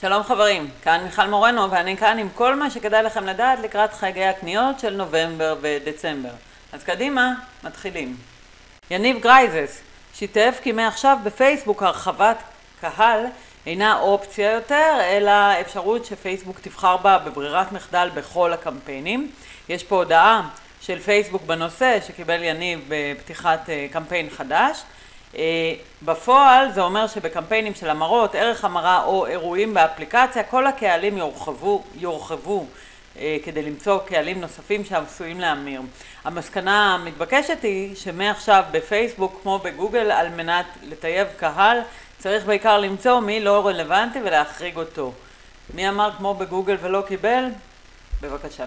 שלום חברים, כאן מיכל מורנו ואני כאן עם כל מה שכדאי לכם לדעת לקראת חגי הקניות של נובמבר ודצמבר. אז קדימה, מתחילים. יניב גרייזס שיתף כי מעכשיו בפייסבוק הרחבת קהל אינה אופציה יותר, אלא אפשרות שפייסבוק תבחר בה בברירת מחדל בכל הקמפיינים. יש פה הודעה של פייסבוק בנושא שקיבל יניב בפתיחת אה, קמפיין חדש. אה, בפועל זה אומר שבקמפיינים של המרות, ערך המרה או אירועים באפליקציה, כל הקהלים יורחבו, יורחבו אה, כדי למצוא קהלים נוספים שעשויים להמיר. המסקנה המתבקשת היא שמעכשיו בפייסבוק כמו בגוגל על מנת לטייב קהל צריך בעיקר למצוא מי לא רלוונטי ולהחריג אותו. מי אמר כמו בגוגל ולא קיבל? בבקשה.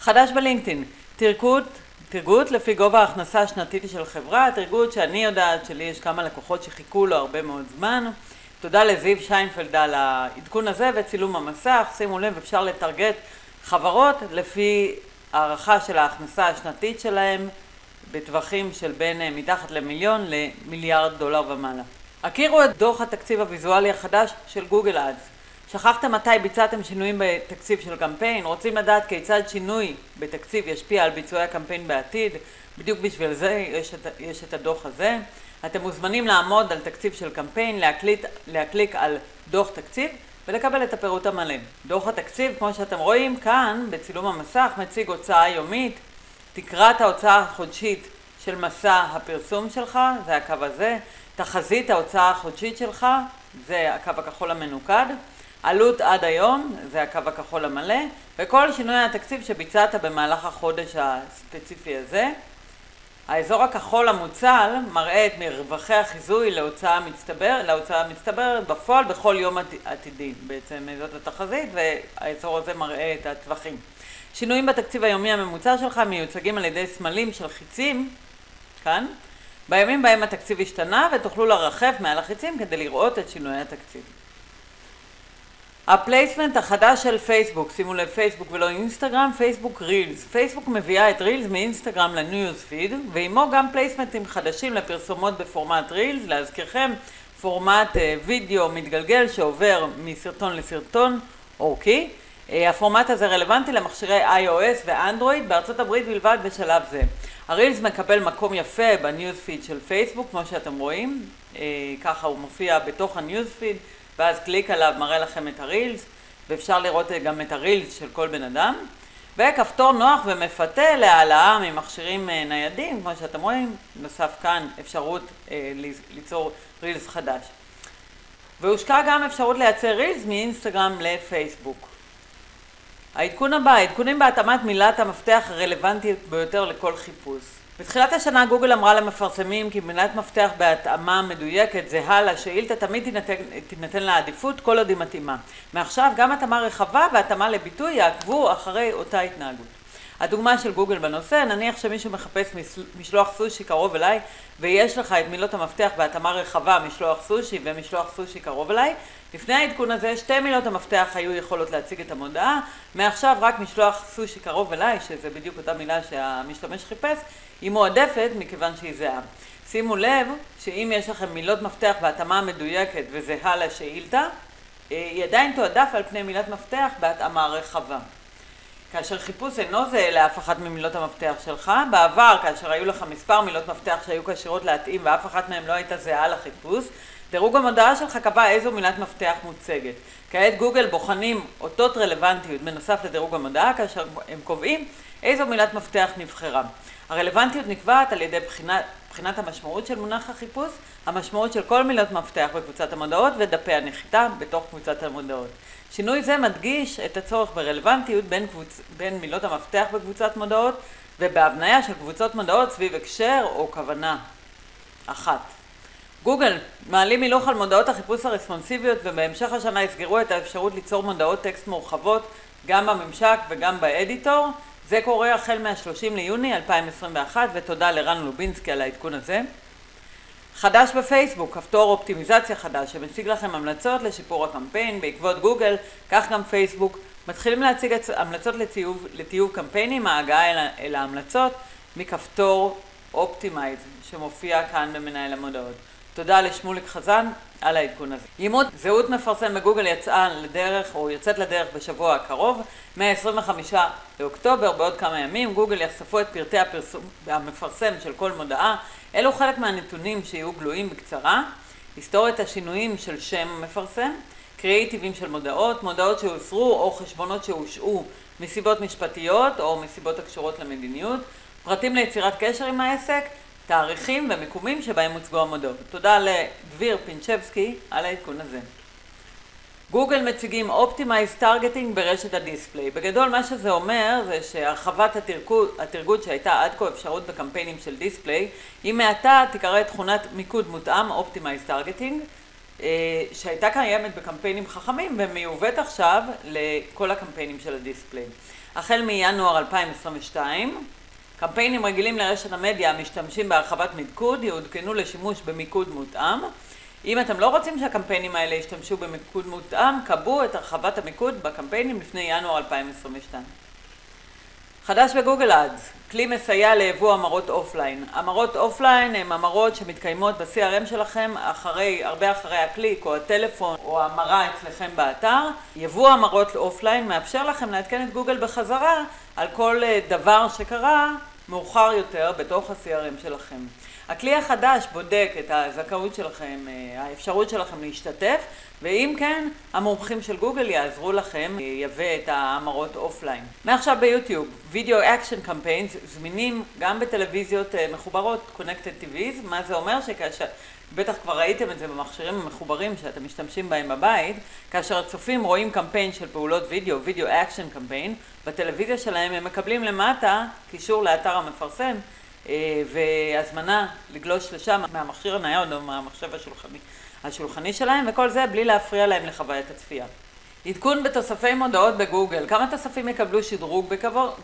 חדש בלינקדאין, תרכות תרגות לפי גובה ההכנסה השנתית של חברה, תרגות שאני יודעת שלי יש כמה לקוחות שחיכו לו הרבה מאוד זמן. תודה לזיו שיינפלד על העדכון הזה וצילום המסך, שימו לב אפשר לטרגט חברות לפי הערכה של ההכנסה השנתית שלהם בטווחים של בין אה, מתחת למיליון למיליארד דולר ומעלה. הכירו את דוח התקציב הוויזואלי החדש של גוגל אדס. שכחתם מתי ביצעתם שינויים בתקציב של קמפיין? רוצים לדעת כיצד שינוי בתקציב ישפיע על ביצועי הקמפיין בעתיד? בדיוק בשביל זה יש את, יש את הדוח הזה. אתם מוזמנים לעמוד על תקציב של קמפיין, להקליט, להקליק על דוח תקציב ולקבל את הפירוט המלא. דוח התקציב, כמו שאתם רואים כאן בצילום המסך, מציג הוצאה יומית, תקרת ההוצאה החודשית של מסע הפרסום שלך, זה הקו הזה, תחזית ההוצאה החודשית שלך, זה הקו הכחול המנוקד. עלות עד היום, זה הקו הכחול המלא, וכל שינוי התקציב שביצעת במהלך החודש הספציפי הזה. האזור הכחול המוצל מראה את מרווחי החיזוי להוצאה מצטבר, להוצאה מצטברת בפועל בכל יום עתידי בעצם זאת התחזית והאזור הזה מראה את הטווחים. שינויים בתקציב היומי הממוצע שלך מיוצגים על ידי סמלים של חיצים, כאן, בימים בהם התקציב השתנה ותוכלו לרחף מעל החיצים כדי לראות את שינויי התקציב. ה placement החדש של פייסבוק, שימו לב פייסבוק ולא אינסטגרם, פייסבוק רילס. פייסבוק מביאה את רילס מאינסטגרם ל news feed, ועימו גם פלייסמנטים חדשים לפרסומות בפורמט רילס, להזכירכם פורמט אה, וידאו מתגלגל שעובר מסרטון לסרטון אוקיי. אה, הפורמט הזה רלוונטי למכשירי iOS ואנדרואיד בארצות הברית בלבד בשלב זה. הרילס מקבל מקום יפה ב news feed של פייסבוק, כמו שאתם רואים, אה, ככה הוא מופיע בתוך ה news feed. ואז קליק עליו מראה לכם את הרילס, ואפשר לראות גם את הרילס של כל בן אדם, וכפתור נוח ומפתה להעלאה ממכשירים אה, ניידים, כמו שאתם רואים, נוסף כאן אפשרות אה, ליצור רילס חדש. והושקה גם אפשרות לייצר רילס מאינסטגרם לפייסבוק. העדכון הבא, עדכונים בהתאמת מילת המפתח הרלוונטית ביותר לכל חיפוש. בתחילת השנה גוגל אמרה למפרסמים כי מילת מפתח בהתאמה מדויקת זהה לשאילתה תמיד תינתן, תינתן לה עדיפות כל עוד היא מתאימה. מעכשיו גם התאמה רחבה והתאמה לביטוי יעקבו אחרי אותה התנהגות. הדוגמה של גוגל בנושא, נניח שמישהו מחפש משלוח סושי קרוב אליי ויש לך את מילות המפתח בהתאמה רחבה משלוח סושי ומשלוח סושי קרוב אליי, לפני העדכון הזה שתי מילות המפתח היו יכולות להציג את המודעה, מעכשיו רק משלוח סושי קרוב אליי, שזה בדיוק אותה מילה שהמשתמש חיפש, היא מועדפת מכיוון שהיא זהה. שימו לב שאם יש לכם מילות מפתח בהתאמה מדויקת וזהה לשאילתה, אה, היא עדיין תועדף על פני מילת מפתח בהתאמה רחבה. כאשר חיפוש אינו זהה לאף אחת ממילות המפתח שלך, בעבר כאשר היו לך מספר מילות מפתח שהיו כשירות להתאים ואף אחת מהן לא הייתה זהה לחיפוש, דירוג המודעה שלך קבע איזו מילת מפתח מוצגת. כעת גוגל בוחנים אותות רלוונטיות בנוסף לדירוג המודעה כאשר הם קובעים איזו מילת מפתח נבחרה. הרלוונטיות נקבעת על ידי בחינת, בחינת המשמעות של מונח החיפוש, המשמעות של כל מילות מפתח בקבוצת המודעות ודפי הנחיתה בתוך קבוצת המודעות. שינוי זה מדגיש את הצורך ברלוונטיות בין, קבוצ... בין מילות המפתח בקבוצת מודעות ובהבניה של קבוצות מודעות סביב הקשר או כוונה אחת. גוגל מעלים הילוך על מודעות החיפוש הרספונסיביות ובהמשך השנה יסגרו את האפשרות ליצור מודעות טקסט מורחבות גם בממשק וגם באדיטור. זה קורה החל מה-30 ליוני 2021 ותודה לרן לובינסקי על העדכון הזה. חדש בפייסבוק, כפתור אופטימיזציה חדש שמציג לכם המלצות לשיפור הקמפיין בעקבות גוגל, כך גם פייסבוק. מתחילים להציג המלצות לטיוב, לטיוב קמפיינים, ההגעה אל, אל ההמלצות מכפתור Optimize שמופיע כאן במנהל המודעות. תודה לשמוליק חזן על העדכון הזה. אימות זהות מפרסם בגוגל יצאה לדרך, או יוצאת לדרך בשבוע הקרוב, מ-25 לאוקטובר, בעוד כמה ימים, גוגל יחשפו את פרטי הפרסום, המפרסם של כל מודעה. אלו חלק מהנתונים שיהיו גלויים בקצרה. היסטוריית השינויים של שם המפרסם, קריאיטיבים של מודעות, מודעות שהוסרו או חשבונות שהושעו מסיבות משפטיות או מסיבות הקשורות למדיניות, פרטים ליצירת קשר עם העסק, תאריכים ומיקומים שבהם הוצגו המודעות. תודה לדביר פינצ'בסקי על העדכון הזה. גוגל מציגים Optimized Targeting ברשת הדיספליי. בגדול מה שזה אומר זה שהרחבת התרגוד, התרגוד שהייתה עד כה אפשרות בקמפיינים של דיספליי, היא מעתה תיקרא תכונת מיקוד מותאם Targeting, אה, שהייתה קיימת בקמפיינים חכמים ומיובאת עכשיו לכל הקמפיינים של הדיספליי. החל מינואר 2022 קמפיינים רגילים לרשת המדיה המשתמשים בהרחבת מיקוד יעודכנו לשימוש במיקוד מותאם. אם אתם לא רוצים שהקמפיינים האלה ישתמשו במיקוד מותאם, קבעו את הרחבת המיקוד בקמפיינים לפני ינואר 2022. חדש ב Google Ads, כלי מסייע ליבוא המרות אופליין. המרות אופליין הן המרות שמתקיימות ב-CRM שלכם אחרי, הרבה אחרי הקליק או הטלפון או המרה אצלכם באתר. יבוא המרות אופליין מאפשר לכם לעדכן את גוגל בחזרה על כל אה, דבר שקרה מאוחר יותר בתוך ה-CRM שלכם. הכלי החדש בודק את הזכאות שלכם, אה, האפשרות שלכם להשתתף, ואם כן, המומחים של גוגל יעזרו לכם לייבא את ההמרות אופליין. מעכשיו ביוטיוב, Video Action Campaigns זמינים גם בטלוויזיות אה, מחוברות, Connected TVs, מה זה אומר שכאשר, בטח כבר ראיתם את זה במכשירים המחוברים שאתם משתמשים בהם בבית, כאשר הצופים רואים קמפיין של פעולות וידאו, Video Action Campaign, בטלוויזיה שלהם הם מקבלים למטה קישור לאתר המפרסם אה, והזמנה לגלוש לשם מהמכשיר הנייד או מהמחשב השולחני, השולחני שלהם וכל זה בלי להפריע להם לחוויית הצפייה. עדכון בתוספי מודעות בגוגל, כמה תוספים יקבלו שדרוג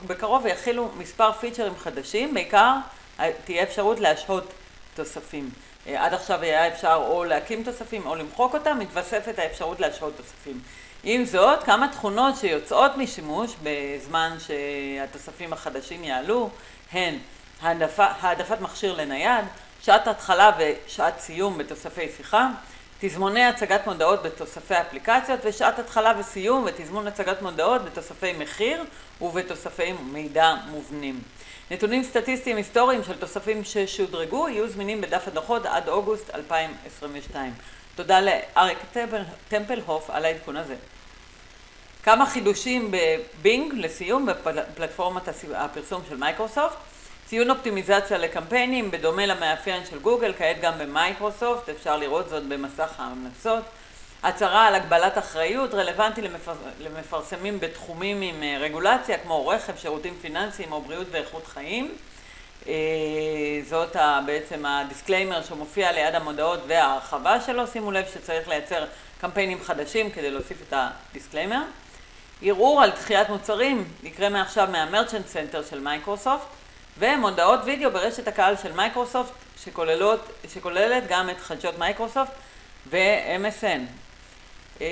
בקרוב ויכילו מספר פיצ'רים חדשים, בעיקר אה, תהיה אפשרות להשהות תוספים. אה, עד עכשיו היה אפשר או להקים תוספים או למחוק אותם, מתווספת האפשרות להשהות תוספים. עם זאת, כמה תכונות שיוצאות משימוש בזמן שהתוספים החדשים יעלו, הן העדפת מכשיר לנייד, שעת התחלה ושעת סיום בתוספי שיחה, תזמוני הצגת מודעות בתוספי אפליקציות ושעת התחלה וסיום ותזמון הצגת מודעות בתוספי מחיר ובתוספי מידע מובנים. נתונים סטטיסטיים היסטוריים של תוספים ששודרגו יהיו זמינים בדף הדוחות עד אוגוסט 2022. תודה לאריק טמפלהוף על העדכון הזה. כמה חידושים בבינג לסיום בפלטפורמת הפרסום של מייקרוסופט. ציון אופטימיזציה לקמפיינים, בדומה למאפיין של גוגל, כעת גם במייקרוסופט, אפשר לראות זאת במסך ההמלצות. הצהרה על הגבלת אחריות רלוונטי למפר... למפרסמים בתחומים עם אה, רגולציה כמו רכב, שירותים פיננסיים או בריאות ואיכות חיים. אה, זאת בעצם ה disclaimer שמופיע ליד המודעות וההרחבה שלו. שימו לב שצריך לייצר קמפיינים חדשים כדי להוסיף את ה disclaimer. ערעור על דחיית מוצרים יקרה מעכשיו מה Merchant Center של מייקרוסופט. ומודעות וידאו ברשת הקהל של מייקרוסופט שכוללות, שכוללת גם את חדשות מייקרוסופט ו-MSN. אה,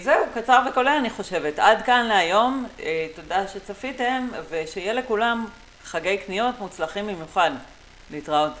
זהו, קצר וקולע אני חושבת. עד כאן להיום, אה, תודה שצפיתם ושיהיה לכולם חגי קניות מוצלחים במיוחד. להתראות.